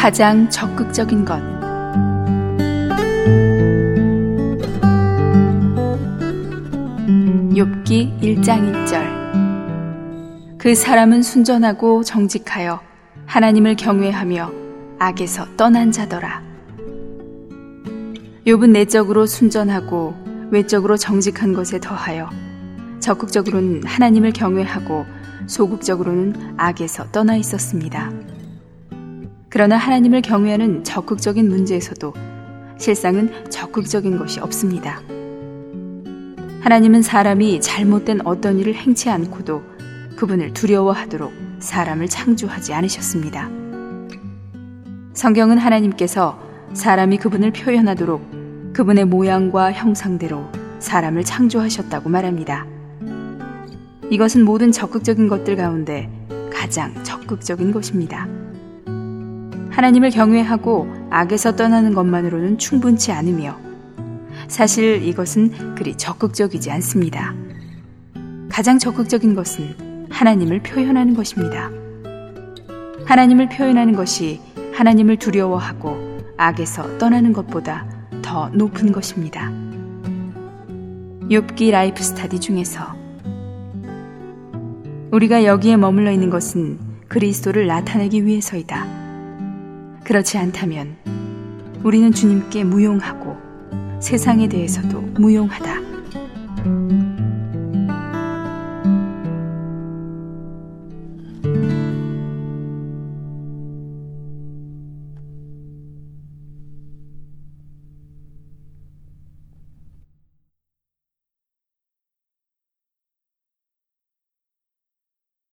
가장 적극적인 것. 욥기 1장 1절. 그 사람은 순전하고 정직하여 하나님을 경외하며 악에서 떠난 자더라. 욥은 내적으로 순전하고 외적으로 정직한 것에 더하여 적극적으로는 하나님을 경외하고 소극적으로는 악에서 떠나 있었습니다. 그러나 하나님을 경외하는 적극적인 문제에서도 실상은 적극적인 것이 없습니다. 하나님은 사람이 잘못된 어떤 일을 행치 않고도 그분을 두려워하도록 사람을 창조하지 않으셨습니다. 성경은 하나님께서 사람이 그분을 표현하도록 그분의 모양과 형상대로 사람을 창조하셨다고 말합니다. 이것은 모든 적극적인 것들 가운데 가장 적극적인 것입니다. 하나님을 경외하고 악에서 떠나는 것만으로는 충분치 않으며 사실 이것은 그리 적극적이지 않습니다. 가장 적극적인 것은 하나님을 표현하는 것입니다. 하나님을 표현하는 것이 하나님을 두려워하고 악에서 떠나는 것보다 더 높은 것입니다. 욥기 라이프 스타디 중에서 우리가 여기에 머물러 있는 것은 그리스도를 나타내기 위해서이다. 그렇지 않다면 우리는 주님께 무용하고 세상에 대해서도 무용하다.